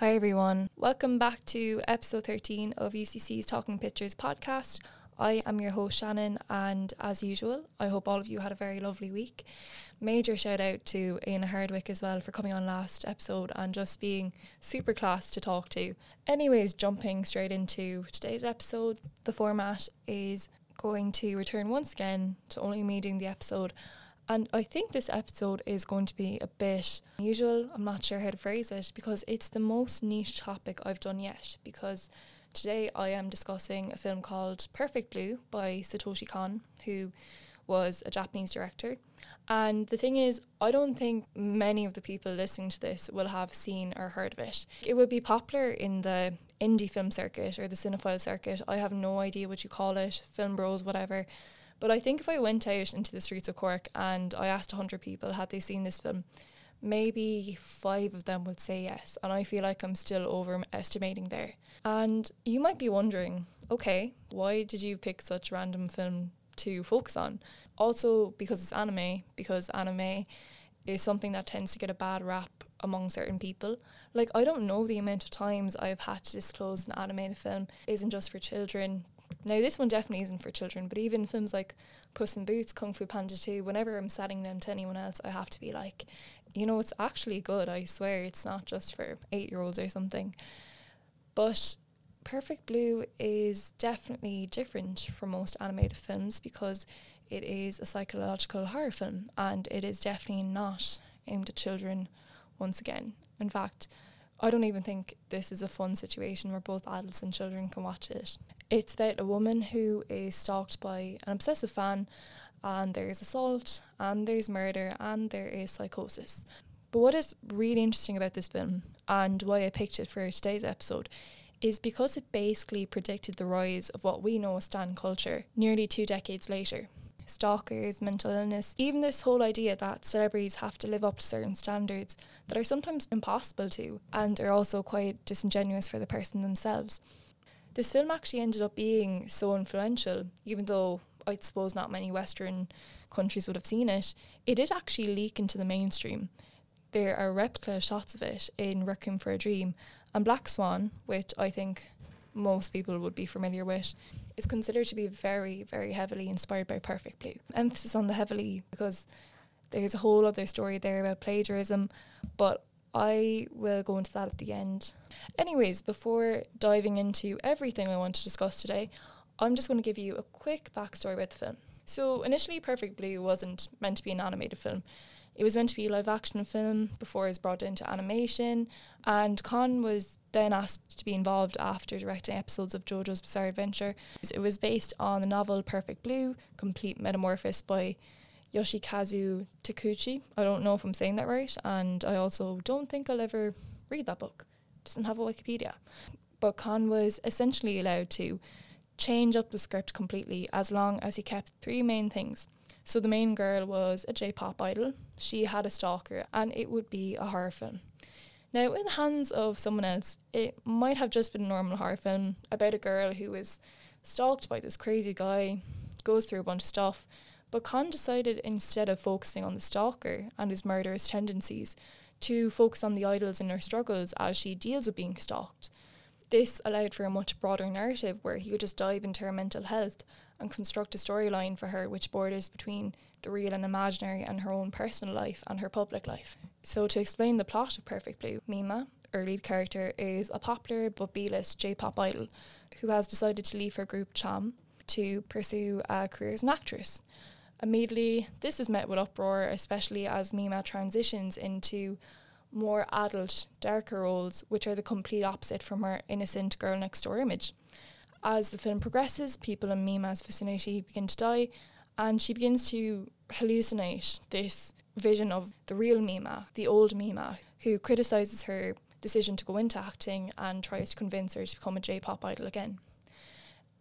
Hi, everyone. Welcome back to episode 13 of UCC's Talking Pictures podcast. I am your host, Shannon, and as usual, I hope all of you had a very lovely week. Major shout out to Aina Hardwick as well for coming on last episode and just being super class to talk to. Anyways, jumping straight into today's episode, the format is going to return once again to only me doing the episode. And I think this episode is going to be a bit unusual. I'm not sure how to phrase it because it's the most niche topic I've done yet. Because today I am discussing a film called Perfect Blue by Satoshi Kon, who was a Japanese director. And the thing is, I don't think many of the people listening to this will have seen or heard of it. It would be popular in the indie film circuit or the cinephile circuit. I have no idea what you call it, film bros, whatever. But I think if I went out into the streets of Cork and I asked 100 people had they seen this film, maybe five of them would say yes. And I feel like I'm still overestimating there. And you might be wondering, okay, why did you pick such random film to focus on? Also, because it's anime, because anime is something that tends to get a bad rap among certain people. Like, I don't know the amount of times I've had to disclose an animated film isn't just for children, now, this one definitely isn't for children, but even films like Puss in Boots, Kung Fu Panda 2, whenever I'm setting them to anyone else, I have to be like, you know, it's actually good. I swear it's not just for eight year olds or something. But Perfect Blue is definitely different from most animated films because it is a psychological horror film and it is definitely not aimed at children once again. In fact, I don't even think this is a fun situation where both adults and children can watch it. It's about a woman who is stalked by an obsessive fan, and there's assault, and there's murder, and there is psychosis. But what is really interesting about this film, and why I picked it for today's episode, is because it basically predicted the rise of what we know as stan culture nearly two decades later stalkers, mental illness, even this whole idea that celebrities have to live up to certain standards that are sometimes impossible to and are also quite disingenuous for the person themselves. This film actually ended up being so influential, even though I suppose not many Western countries would have seen it, it did actually leak into the mainstream. There are replica shots of it in Requiem for a Dream and Black Swan, which I think most people would be familiar with, is considered to be very, very heavily inspired by Perfect Blue. Emphasis on the heavily because there's a whole other story there about plagiarism, but I will go into that at the end. Anyways, before diving into everything I want to discuss today, I'm just going to give you a quick backstory about the film. So, initially, Perfect Blue wasn't meant to be an animated film. It was meant to be a live action film before it was brought into animation, and Kon was then asked to be involved after directing episodes of JoJo's Bizarre Adventure. It was based on the novel Perfect Blue, Complete Metamorphosis by Yoshikazu Takuchi. I don't know if I'm saying that right, and I also don't think I'll ever read that book. Doesn't have a Wikipedia. But Kon was essentially allowed to change up the script completely as long as he kept three main things so the main girl was a J-pop idol. She had a stalker, and it would be a horror film. Now, in the hands of someone else, it might have just been a normal horror film about a girl who is stalked by this crazy guy, goes through a bunch of stuff. But Kon decided instead of focusing on the stalker and his murderous tendencies, to focus on the idols and her struggles as she deals with being stalked. This allowed for a much broader narrative where he could just dive into her mental health and construct a storyline for her which borders between the real and imaginary and her own personal life and her public life. So, to explain the plot of Perfect Blue, Mima, our lead character, is a popular but B-list J-pop idol who has decided to leave her group Cham to pursue a career as an actress. Immediately, this is met with uproar, especially as Mima transitions into more adult, darker roles, which are the complete opposite from her innocent girl next door image. As the film progresses, people in Mima's vicinity begin to die, and she begins to hallucinate this vision of the real Mima, the old Mima, who criticizes her decision to go into acting and tries to convince her to become a J pop idol again.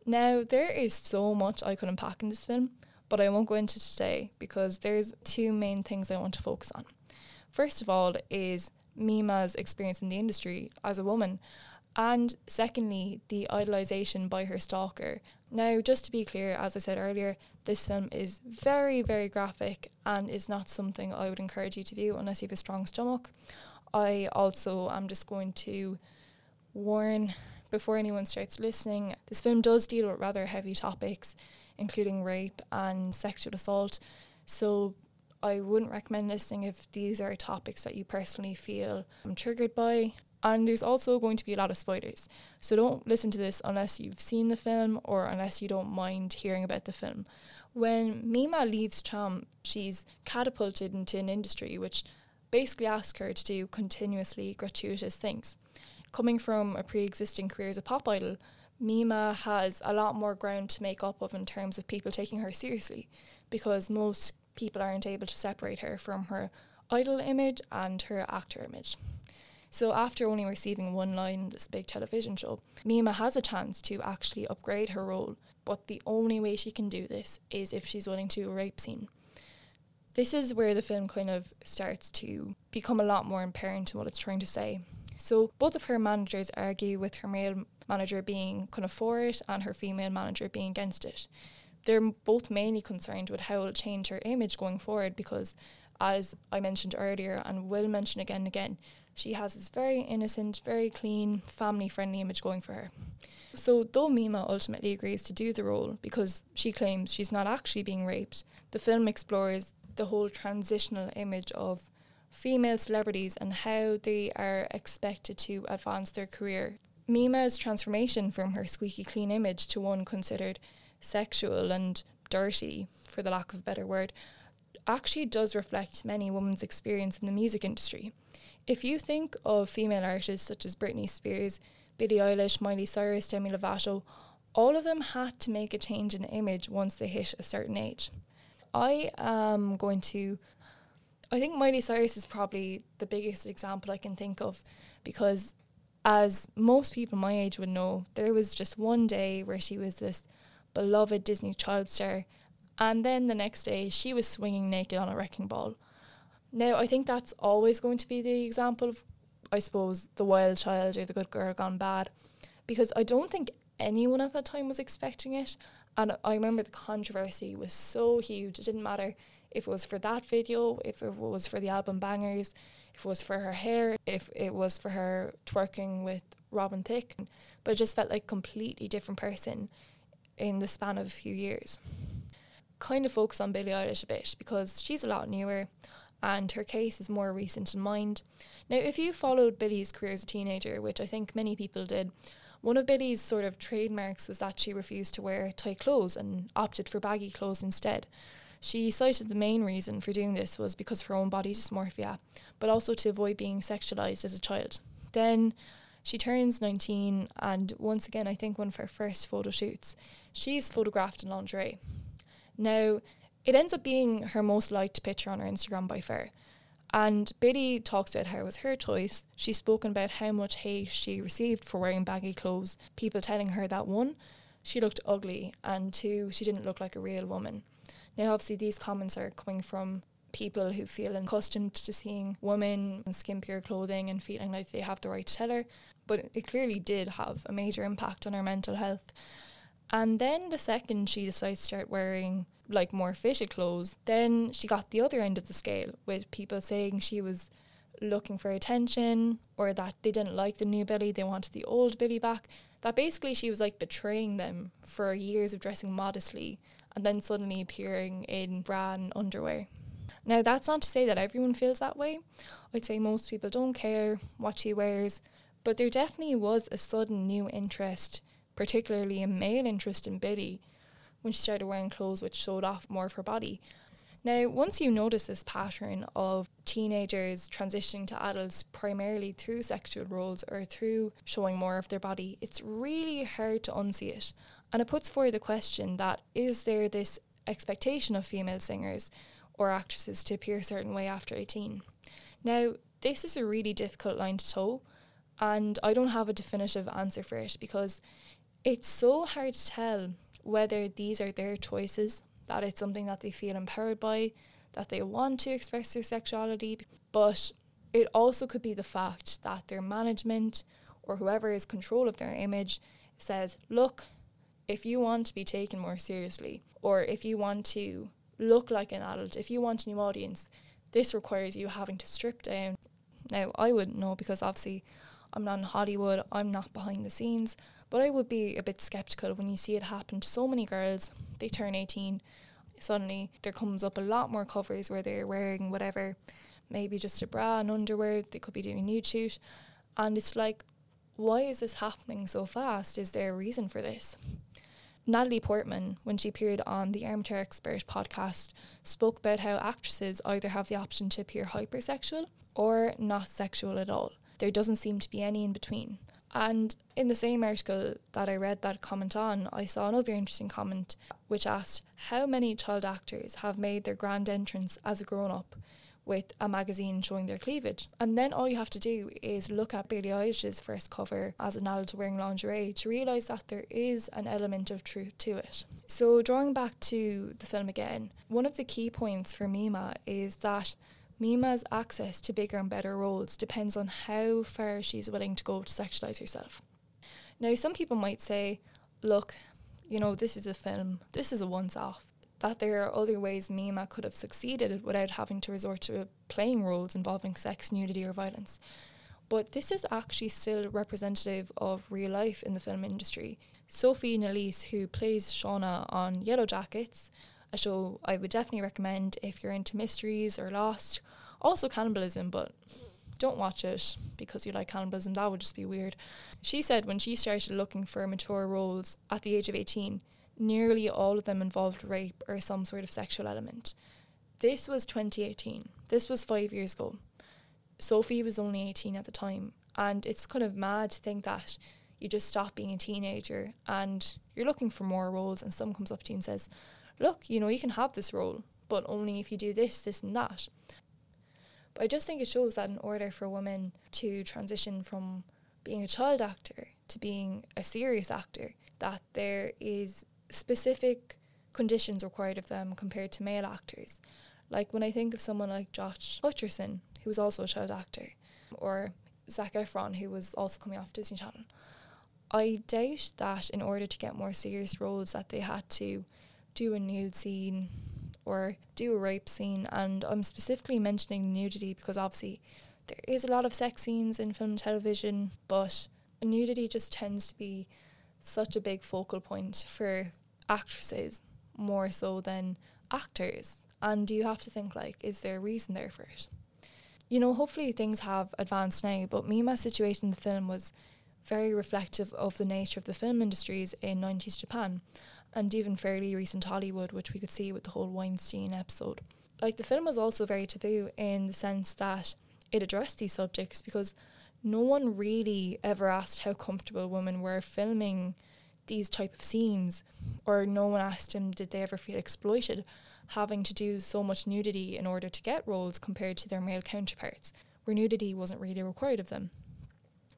Now, there is so much I could unpack in this film, but I won't go into today because there's two main things I want to focus on. First of all, is Mima's experience in the industry as a woman and secondly, the idolization by her stalker. Now, just to be clear, as I said earlier, this film is very, very graphic and is not something I would encourage you to view unless you have a strong stomach. I also am just going to warn before anyone starts listening this film does deal with rather heavy topics, including rape and sexual assault. So I wouldn't recommend listening if these are topics that you personally feel um, triggered by. And there's also going to be a lot of spoilers. So don't listen to this unless you've seen the film or unless you don't mind hearing about the film. When Mima leaves Cham, she's catapulted into an industry which basically asks her to do continuously gratuitous things. Coming from a pre existing career as a pop idol, Mima has a lot more ground to make up of in terms of people taking her seriously because most people aren't able to separate her from her idol image and her actor image. So after only receiving one line in this big television show, Mima has a chance to actually upgrade her role, but the only way she can do this is if she's willing to a rape scene. This is where the film kind of starts to become a lot more apparent in what it's trying to say. So both of her managers argue with her male manager being kind of for it and her female manager being against it. They're both mainly concerned with how it'll change her image going forward because as I mentioned earlier and will mention again and again, she has this very innocent, very clean, family friendly image going for her. So, though Mima ultimately agrees to do the role because she claims she's not actually being raped, the film explores the whole transitional image of female celebrities and how they are expected to advance their career. Mima's transformation from her squeaky clean image to one considered sexual and dirty, for the lack of a better word, actually does reflect many women's experience in the music industry. If you think of female artists such as Britney Spears, Billie Eilish, Miley Cyrus, Demi Lovato, all of them had to make a change in image once they hit a certain age. I am going to, I think Miley Cyrus is probably the biggest example I can think of because, as most people my age would know, there was just one day where she was this beloved Disney child star, and then the next day she was swinging naked on a wrecking ball. Now, I think that's always going to be the example of, I suppose, the wild child or the good girl gone bad, because I don't think anyone at that time was expecting it. And I remember the controversy was so huge. It didn't matter if it was for that video, if it was for the album Bangerz, if it was for her hair, if it was for her twerking with Robin Thicke. But it just felt like a completely different person in the span of a few years. Kind of focus on Billie Eilish a bit because she's a lot newer and her case is more recent in mind. Now, if you followed Billie's career as a teenager, which I think many people did, one of Billie's sort of trademarks was that she refused to wear tight clothes and opted for baggy clothes instead. She cited the main reason for doing this was because of her own body dysmorphia, but also to avoid being sexualized as a child. Then she turns 19, and once again, I think one of her first photo shoots, she's photographed in lingerie. Now, it ends up being her most liked picture on her Instagram by far. And Billie talks about how it was her choice. She's spoken about how much hate she received for wearing baggy clothes, people telling her that one, she looked ugly, and two, she didn't look like a real woman. Now, obviously, these comments are coming from people who feel accustomed to seeing women in skimpier clothing and feeling like they have the right to tell her, but it clearly did have a major impact on her mental health. And then the second she decides to start wearing like more fitted clothes, then she got the other end of the scale with people saying she was looking for attention or that they didn't like the new Billie, they wanted the old Billie back. That basically she was like betraying them for years of dressing modestly and then suddenly appearing in bra and underwear. Now, that's not to say that everyone feels that way. I'd say most people don't care what she wears, but there definitely was a sudden new interest, particularly a male interest in Billie, when she started wearing clothes which showed off more of her body. Now, once you notice this pattern of teenagers transitioning to adults primarily through sexual roles or through showing more of their body, it's really hard to unsee it. And it puts forward the question that is there this expectation of female singers or actresses to appear a certain way after 18? Now, this is a really difficult line to toe, and I don't have a definitive answer for it because it's so hard to tell whether these are their choices, that it's something that they feel empowered by, that they want to express their sexuality, but it also could be the fact that their management or whoever is control of their image says, look, if you want to be taken more seriously, or if you want to look like an adult, if you want a new audience, this requires you having to strip down, Now, I wouldn't know because obviously I'm not in Hollywood, I'm not behind the scenes, but I would be a bit skeptical when you see it happen to so many girls. They turn 18, suddenly there comes up a lot more covers where they're wearing whatever, maybe just a bra and underwear, they could be doing nude shoot. And it's like, why is this happening so fast? Is there a reason for this? Natalie Portman, when she appeared on the Armchair Expert podcast, spoke about how actresses either have the option to appear hypersexual or not sexual at all. There doesn't seem to be any in between. And in the same article that I read that comment on, I saw another interesting comment which asked how many child actors have made their grand entrance as a grown up with a magazine showing their cleavage. And then all you have to do is look at Billie Eilish's first cover as an adult wearing lingerie to realise that there is an element of truth to it. So, drawing back to the film again, one of the key points for Mima is that Mima's access to bigger and better roles depends on how far she's willing to go to sexualise herself. Now, some people might say, look, you know, this is a film, this is a once off that there are other ways Mima could have succeeded without having to resort to playing roles involving sex, nudity, or violence. But this is actually still representative of real life in the film industry. Sophie Nélisse, who plays Shauna on Yellowjackets, a show I would definitely recommend if you're into mysteries or Lost, also cannibalism, but don't watch it because you like cannibalism, that would just be weird. She said when she started looking for mature roles at the age of 18, nearly all of them involved rape or some sort of sexual element. This was 2018. This was five years ago. Sophie was only 18 at the time, and it's kind of mad to think that you just stop being a teenager and you're looking for more roles, and someone comes up to you and says, Look, you know, you can have this role, but only if you do this, this, and that. But I just think it shows that in order for women to transition from being a child actor to being a serious actor, that there is specific conditions required of them compared to male actors. Like when I think of someone like Josh Hutcherson, who was also a child actor, or Zac Efron, who was also coming off Disney Channel, I doubt that in order to get more serious roles that they had to do a nude scene or do a rape scene. And I'm specifically mentioning nudity because obviously there is a lot of sex scenes in film and television, but nudity just tends to be such a big focal point for actresses more so than actors. And you have to think like, is there a reason there for it? You know, hopefully things have advanced now, but Mima's situation in the film was very reflective of the nature of the film industries in 90s Japan and even fairly recent Hollywood, which we could see with the whole Weinstein episode. Like the film was also very taboo in the sense that it addressed these subjects because no one really ever asked how comfortable women were filming these type of scenes or no one asked him did they ever feel exploited having to do so much nudity in order to get roles compared to their male counterparts where nudity wasn't really required of them.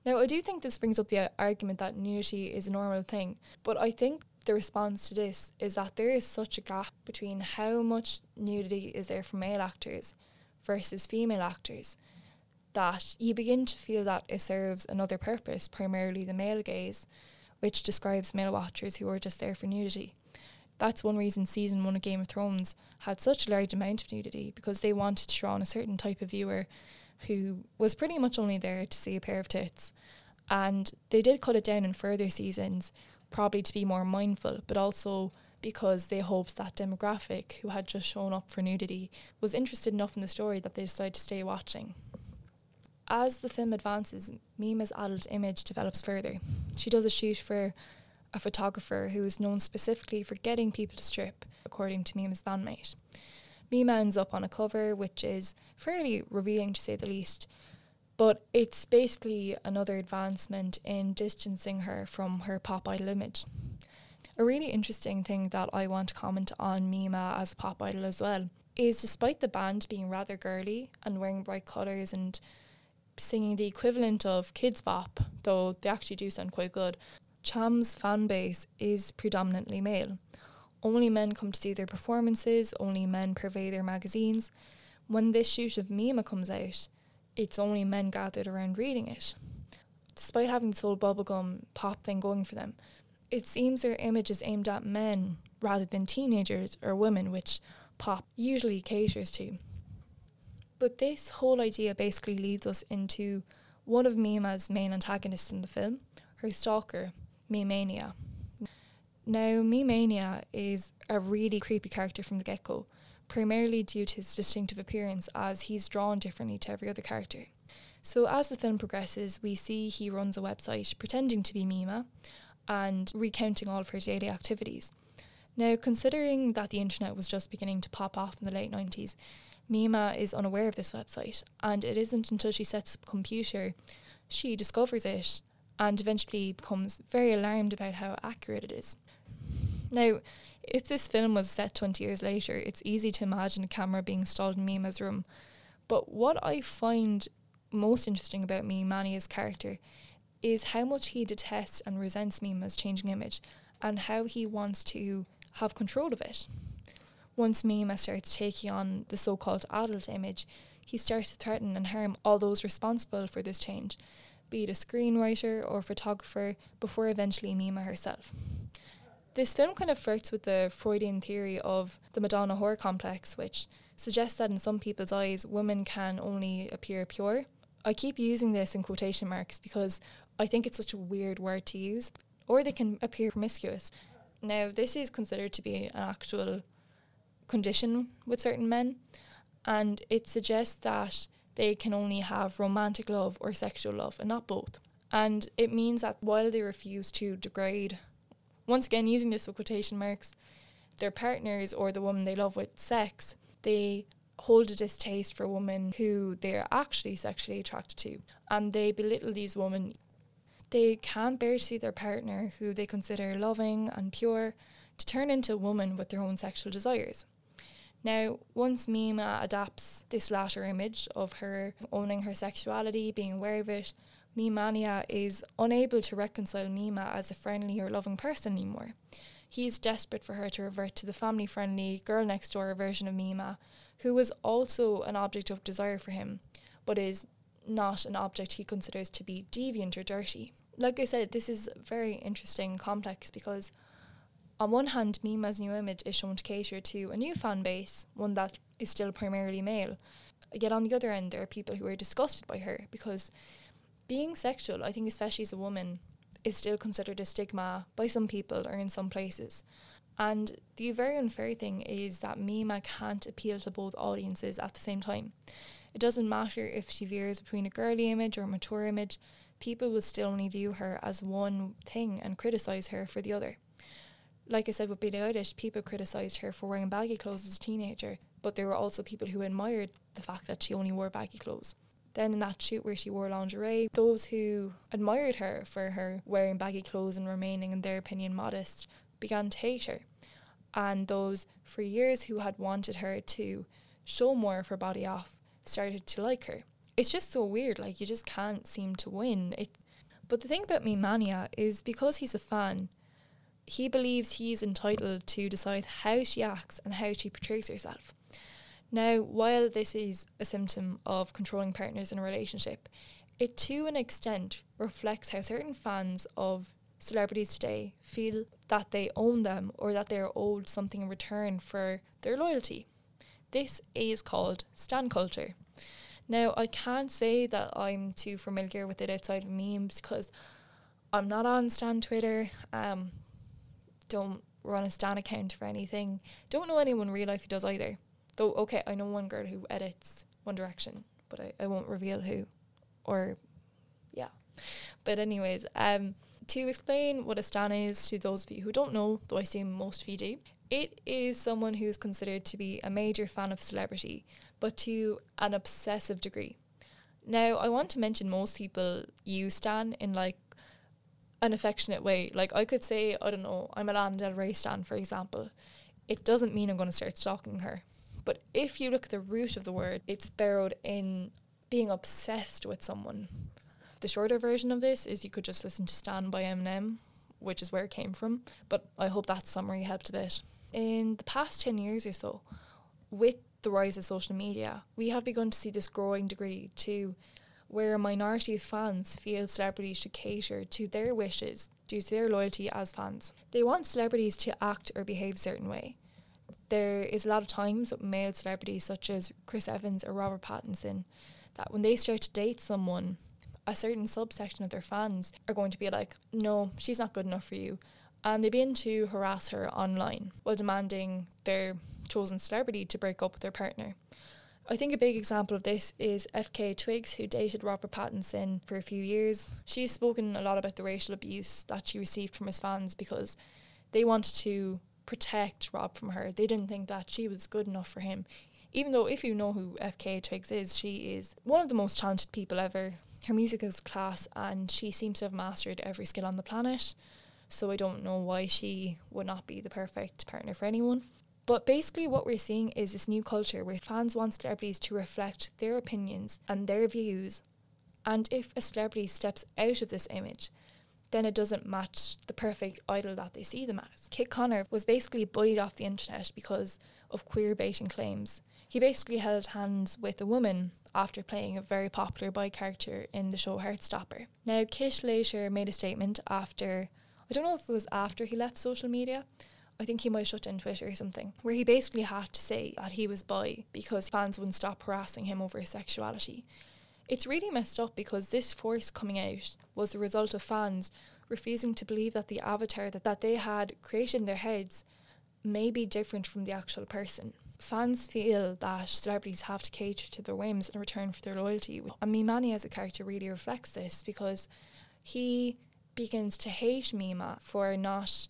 Now i do think this brings up the argument that nudity is a normal thing but i think the response to this is that there is such a gap between how much nudity is there for male actors versus female actors that you begin to feel that it serves another purpose, primarily the male gaze, which describes male watchers who are just there for nudity. That's one reason season one of Game of Thrones had such a large amount of nudity because they wanted to draw on a certain type of viewer who was pretty much only there to see a pair of tits. And they did cut it down in further seasons, probably to be more mindful, but also because they hoped that demographic who had just shown up for nudity was interested enough in the story that they decided to stay watching. As the film advances, Mima's adult image develops further. She does a shoot for a photographer who is known specifically for getting people to strip, according to Mima's bandmate. Mima ends up on a cover, which is fairly revealing to say the least, but it's basically another advancement in distancing her from her pop idol image. A really interesting thing that I want to comment on Mima as a pop idol as well is despite the band being rather girly and wearing bright colours and singing the equivalent of Kidz Bop, though they actually do sound quite good. Cham's fan base is predominantly male. Only men come to see their performances, only men purvey their magazines. When this shoot of Mima comes out, it's only men gathered around reading it. Despite having this whole bubblegum pop thing going for them, it seems their image is aimed at men rather than teenagers or women, which pop usually caters to. But this whole idea basically leads us into one of Mima's main antagonists in the film, her stalker, Mimania. Now, Mimania is a really creepy character from the get go, primarily due to his distinctive appearance as he's drawn differently to every other character. So, as the film progresses, we see he runs a website pretending to be Mima and recounting all of her daily activities. Now, considering that the internet was just beginning to pop off in the late 90s, Mima is unaware of this website, and it isn't until she sets up a computer she discovers it and eventually becomes very alarmed about how accurate it is. Now, if this film was set 20 years later, it's easy to imagine a camera being installed in Mima's room. But what I find most interesting about Mimania's character is how much he detests and resents Mima's changing image and how he wants to have control of it. Once Mima starts taking on the so called adult image, he starts to threaten and harm all those responsible for this change, be it a screenwriter or photographer, before eventually Mima herself. This film kind of flirts with the Freudian theory of the Madonna whore complex, which suggests that in some people's eyes, women can only appear pure. I keep using this in quotation marks because I think it's such a weird word to use, or they can appear promiscuous. Now, this is considered to be an actual condition with certain men, and it suggests that they can only have romantic love or sexual love and not both. And it means that while they refuse to degrade, once again, using this with quotation marks, their partners or the woman they love with sex, they hold a distaste for women who they're actually sexually attracted to. And they belittle these women they can't bear to see their partner, who they consider loving and pure, to turn into a woman with their own sexual desires. Now, once Mima adapts this latter image of her owning her sexuality, being aware of it, Mimania is unable to reconcile Mima as a friendly or loving person anymore. He is desperate for her to revert to the family friendly, girl next door version of Mima, who was also an object of desire for him, but is not an object he considers to be deviant or dirty. Like I said, this is very interesting, complex because on one hand, Mima's new image is shown to cater to a new fan base, one that is still primarily male. Yet on the other end, there are people who are disgusted by her because being sexual, I think, especially as a woman, is still considered a stigma by some people or in some places. And the very unfair thing is that Mima can't appeal to both audiences at the same time. It doesn't matter if she veers between a girly image or a mature image, people will still only view her as one thing and criticise her for the other. Like I said with Billie Eilish, people criticised her for wearing baggy clothes as a teenager, but there were also people who admired the fact that she only wore baggy clothes. Then in that shoot where she wore lingerie, those who admired her for her wearing baggy clothes and remaining, in their opinion, modest, began to hate her. And those for years who had wanted her to show more of her body off started to like her. It's just so weird, like you just can't seem to win. It but the thing about Mimania is because he's a fan, he believes he's entitled to decide how she acts and how she portrays herself. Now, while this is a symptom of controlling partners in a relationship, it to an extent reflects how certain fans of celebrities today feel that they own them or that they are owed something in return for their loyalty. This is called stan culture. Now, I can't say that I'm too familiar with it outside of memes because I'm not on Stan Twitter. Um, don't run a Stan account for anything. Don't know anyone real life who does either. Though, okay, I know one girl who edits One Direction, but I, I won't reveal who. Or, yeah. But, anyways, um, to explain what a Stan is to those of you who don't know, though I assume most of you do, it is someone who's considered to be a major fan of celebrity, but to an obsessive degree. Now, I want to mention most people use Stan in like an affectionate way. Like I could say, I don't know, I'm a Lana Del Rey Stan, for example. It doesn't mean I'm going to start stalking her. But if you look at the root of the word, it's borrowed in being obsessed with someone. The shorter version of this is you could just listen to Stan by Eminem, which is where it came from. But I hope that summary helped a bit in the past 10 years or so, with the rise of social media, we have begun to see this growing degree to where a minority of fans feel celebrities should cater to their wishes due to their loyalty as fans. They want celebrities to act or behave a certain way. there is a lot of times with male celebrities such as Chris Evans or Robert Pattinson that when they start to date someone, a certain subsection of their fans are going to be like, no, she's not good enough for you. And they begin to harass her online while demanding their chosen celebrity to break up with their partner. I think a big example of this is FKA Twigs, who dated Robert Pattinson for a few years. She's spoken a lot about the racial abuse that she received from his fans because they wanted to protect Rob from her. They didn't think that she was good enough for him. Even though, if you know who FKA Twigs is, she is one of the most talented people ever. Her music is class and she seems to have mastered every skill on the planet. So I don't know why she would not be the perfect partner for anyone. But basically, what we're seeing is this new culture where fans want celebrities to reflect their opinions and their views. And if a celebrity steps out of this image, then it doesn't match the perfect idol that they see them as. Kit Connor was basically bullied off the internet because of queer baiting claims. He basically held hands with a woman after playing a very popular boy character in the show Heartstopper. Now, Kit later made a statement after, I don't know if it was after he left social media, I think he might have shut down Twitter or something, where he basically had to say that he was bi because fans wouldn't stop harassing him over his sexuality. It's really messed up because this force coming out was the result of fans refusing to believe that the avatar that, that they had created in their heads may be different from the actual person. Fans feel that celebrities have to cater to their whims in return for their loyalty. And Mimani as a character really reflects this because he begins to hate Mima for not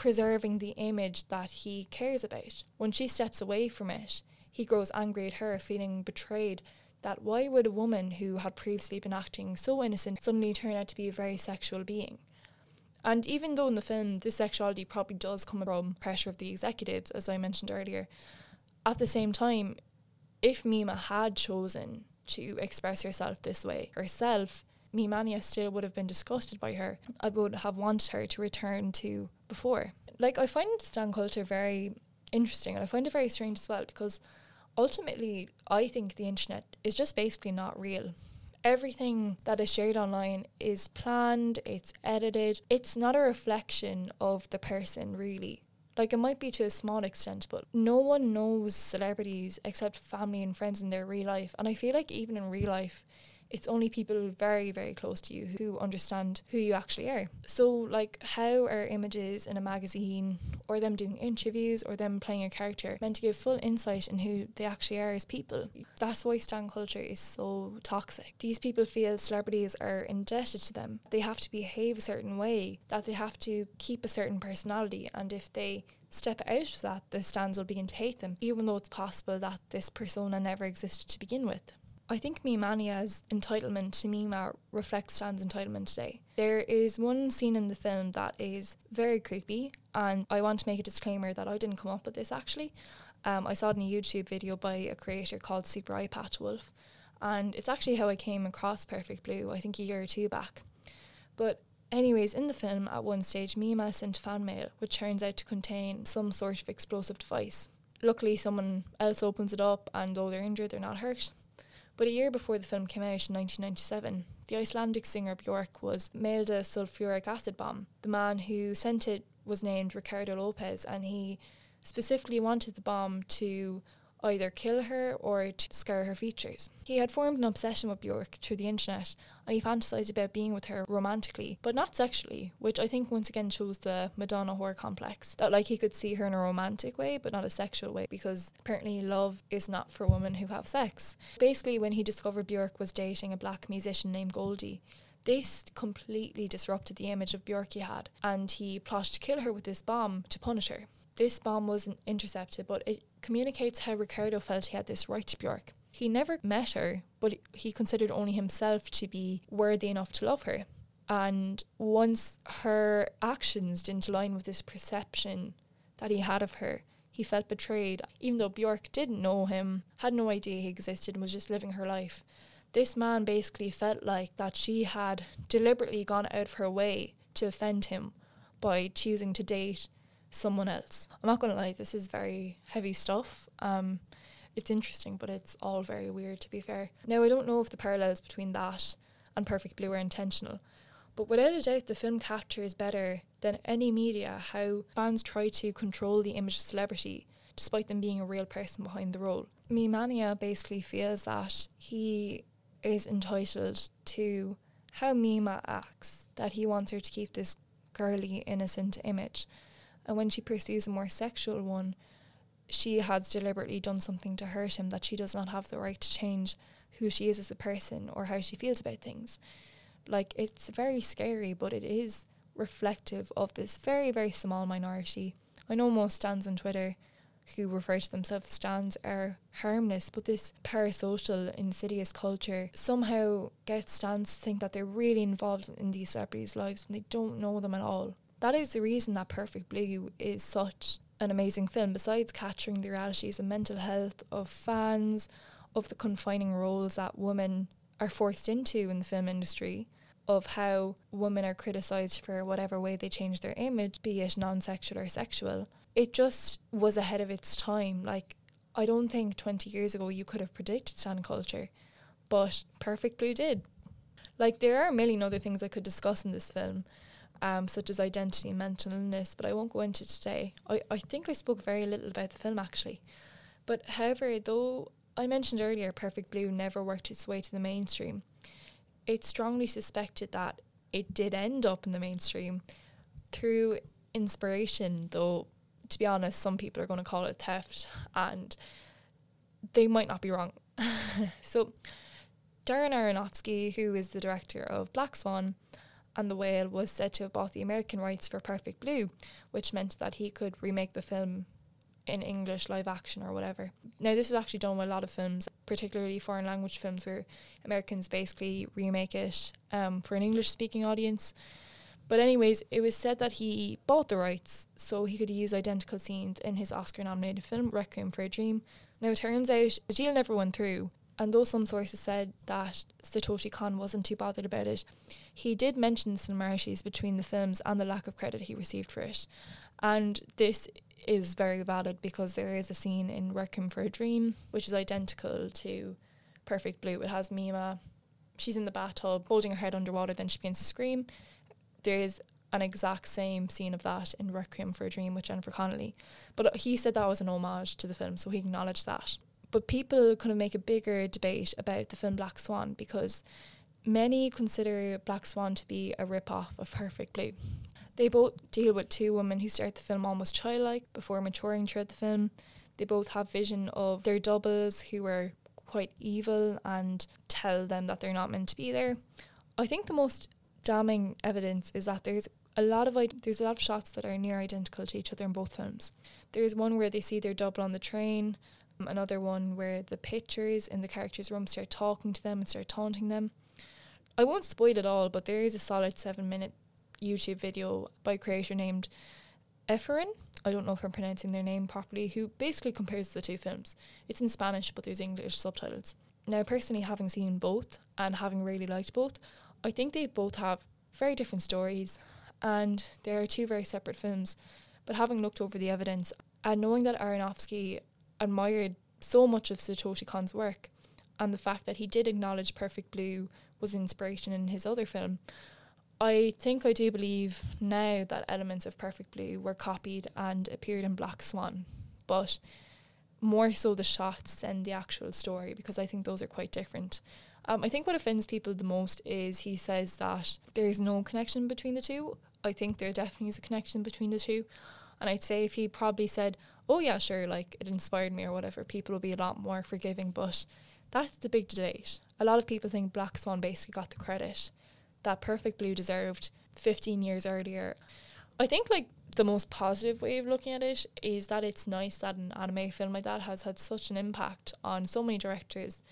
preserving the image that he cares about. When she steps away from it, he grows angry at her, feeling betrayed that why would a woman who had previously been acting so innocent suddenly turn out to be a very sexual being? And even though in the film this sexuality probably does come from pressure of the executives, as I mentioned earlier, at the same time, if Mima had chosen to express herself this way herself, Mimania still would have been disgusted by her. I would have wanted her to return to before. Like I find Stan culture very interesting and I find it very strange as well because ultimately I think the internet is just basically not real. Everything that is shared online is planned, it's edited. It's not a reflection of the person really. Like it might be to a small extent, but no one knows celebrities except family and friends in their real life. And I feel like even in real life, it's only people very, very close to you who understand who you actually are. So, like, how are images in a magazine or them doing interviews or them playing a character meant to give full insight in who they actually are as people? That's why stan culture is so toxic. These people feel celebrities are indebted to them. They have to behave a certain way, that they have to keep a certain personality, and if they step out of that, the stans will begin to hate them, even though it's possible that this persona never existed to begin with. I think Mimania's entitlement to Mima reflects Stan's entitlement today. There is one scene in the film that is very creepy, and I want to make a disclaimer that I didn't come up with this actually. Um, I saw it in a YouTube video by a creator called Super Eyepatch Wolf, and it's actually how I came across Perfect Blue, I think a year or two back. But Anyways, in the film, at one stage, Mima sent fan mail, which turns out to contain some sort of explosive device. Luckily, someone else opens it up, and though they're injured, they're not hurt. But a year before the film came out in 1997, the Icelandic singer Björk was mailed a sulfuric acid bomb. The man who sent it was named Ricardo Lopez, and he specifically wanted the bomb to either kill her or to scar her features. He had formed an obsession with Björk through the internet and he fantasized about being with her romantically, but not sexually, which I think once again shows the Madonna whore complex. That like he could see her in a romantic way but not a sexual way because apparently love is not for women who have sex. Basically when he discovered Björk was dating a black musician named Goldie, this completely disrupted the image of Björk he had, and he plotted to kill her with this bomb to punish her. This bomb wasn't intercepted, but it communicates how Ricardo felt he had this right to Björk. He never met her, but he considered only himself to be worthy enough to love her. And once her actions didn't align with this perception that he had of her, he felt betrayed, even though Björk didn't know him, had no idea he existed, and was just living her life. This man basically felt like that she had deliberately gone out of her way to offend him by choosing to date someone else. I'm not going to lie, this is very heavy stuff. Um, it's interesting, but it's all very weird, to be fair. Now, I don't know if the parallels between that and Perfect Blue are intentional, but without a doubt, the film captures better than any media how fans try to control the image of celebrity despite them being a real person behind the role. Mimania basically feels that he is entitled to how Mima acts, that he wants her to keep this girly, innocent image. And when she pursues a more sexual one, she has deliberately done something to hurt him that she does not have the right to change who she is as a person or how she feels about things. Like, it's very scary, but it is reflective of this very, very small minority. I know most stans on Twitter who refer to themselves as stans are harmless, but this parasocial, insidious culture somehow gets stans to think that they're really involved in these celebrities' lives when they don't know them at all. That is the reason that Perfect Blue is such an amazing film, besides capturing the realities of mental health of fans, of the confining roles that women are forced into in the film industry, of how women are criticised for whatever way they change their image, be it non sexual or sexual. It just was ahead of its time. Like, I don't think 20 years ago you could have predicted stan culture, but Perfect Blue did. Like, there are a million other things I could discuss in this film, um, such as identity and mental illness, but I won't go into today. I, I think I spoke very little about the film actually. But however, though I mentioned earlier Perfect Blue never worked its way to the mainstream, it's strongly suspected that it did end up in the mainstream through inspiration, though to be honest, some people are going to call it theft, and they might not be wrong. so, Darren Aronofsky, who is the director of Black Swan and The Whale, was said to have bought the American rights for Perfect Blue, which meant that he could remake the film in English live action or whatever. Now, this is actually done with a lot of films, particularly foreign language films, where Americans basically remake it um, for an English speaking audience. But anyways, it was said that he bought the rights so he could use identical scenes in his Oscar-nominated film Requiem for a Dream. Now it turns out the never went through, and though some sources said that Satoshi Kon wasn't too bothered about it, he did mention similarities between the films and the lack of credit he received for it. And this is very valid because there is a scene in Requiem for a Dream which is identical to Perfect Blue. It has Mima, she's in the bathtub holding her head underwater, then she begins to scream there is an exact same scene of that in Requiem for a Dream with Jennifer Connelly. But he said that was an homage to the film, so he acknowledged that. But people kind of make a bigger debate about the film Black Swan because many consider Black Swan to be a rip off of Perfect Blue. They both deal with two women who start the film almost childlike before maturing throughout the film. They both have vision of their doubles who are quite evil and tell them that they're not meant to be there. I think the most damning evidence is that there's a lot of there's a lot of shots that are near identical to each other in both films. There's one where they see their double on the train, another one where the pictures in the characters' room start talking to them and start taunting them. I won't spoil it all, but there is a solid seven minute YouTube video by a creator named Eferen. I don't know if I'm pronouncing their name properly, who basically compares the two films. It's in Spanish, but there's English subtitles. Now, personally, having seen both and having really liked both, I think they both have very different stories and they are two very separate films. But having looked over the evidence and knowing that Aronofsky admired so much of Satoshi Kon's work and the fact that he did acknowledge Perfect Blue was inspiration in his other film, I think I do believe now that elements of Perfect Blue were copied and appeared in Black Swan, but more so the shots than the actual story because I think those are quite different. Um, I think what offends people the most is he says that there is no connection between the two. I think there definitely is a connection between the two. And I'd say if he probably said, oh, yeah, sure, like it inspired me or whatever, people will be a lot more forgiving. But that's the big debate. A lot of people think Black Swan basically got the credit that Perfect Blue deserved 15 years earlier. I think, like, the most positive way of looking at it is that it's nice that an anime film like that has had such an impact on so many directors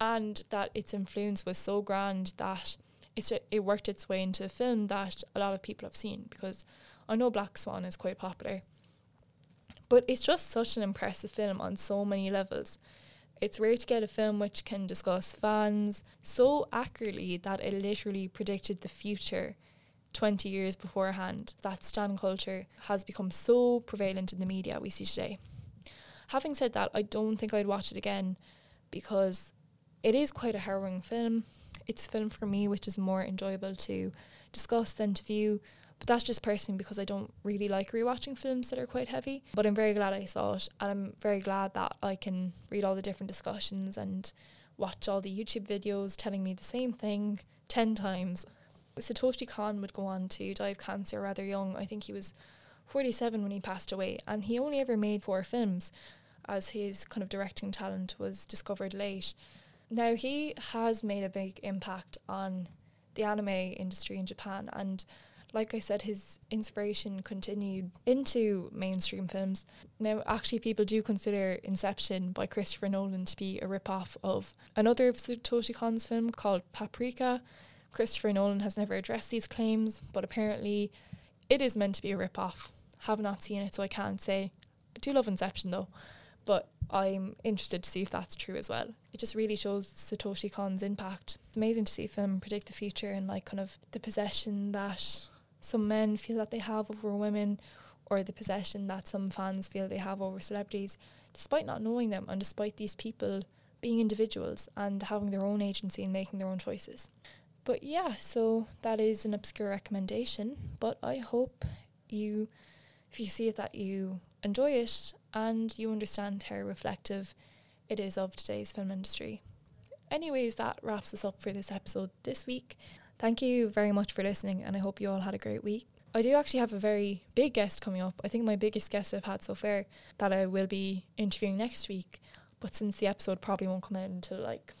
and that its influence was so grand that it's, it worked its way into a film that a lot of people have seen because I know Black Swan is quite popular. But it's just such an impressive film on so many levels. It's rare to get a film which can discuss fans so accurately that it literally predicted the future 20 years beforehand. That stan culture has become so prevalent in the media we see today. Having said that, I don't think I'd watch it again because it is quite a harrowing film. It's a film for me which is more enjoyable to discuss than to view, But that's just personally because I don't really like rewatching films that are quite heavy. But I'm very glad I saw it and I'm very glad that I can read all the different discussions and watch all the YouTube videos telling me the same thing 10 times. Satoshi Kon would go on to die of cancer rather young. I think he was 47 when he passed away, and he only ever made four films as his kind of directing talent was discovered late. Now, he has made a big impact on the anime industry in Japan, and like I said, his inspiration continued into mainstream films. Now, actually, people do consider Inception by Christopher Nolan to be a rip-off of another of Satoshi Kon's film called Paprika. Christopher Nolan has never addressed these claims, but apparently it is meant to be a rip-off. Have not seen it, so I can't say. I do love Inception though, but I'm interested to see if that's true as well. It just really shows Satoshi Kon's impact. It's amazing to see a film predict the future and like kind of the possession that some men feel that they have over women or the possession that some fans feel they have over celebrities despite not knowing them and despite these people being individuals and having their own agency and making their own choices. But yeah, so that is an obscure recommendation, but I hope you if you see it that you enjoy it and you understand how reflective it is of today's film industry. Anyways, that wraps us up for this episode this week. Thank you very much for listening, and I hope you all had a great week. I do actually have a very big guest coming up. I think my biggest guest I've had so far that I will be interviewing next week. But since the episode probably won't come out until like,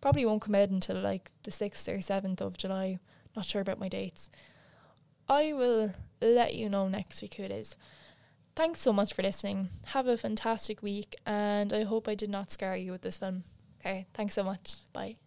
probably won't come out until like the 6th or 7th of July, not sure about my dates. I will let you know next week who it is. Thanks so much for listening. Have a fantastic week, and I hope I did not scare you with this film. Okay, thanks so much. Bye.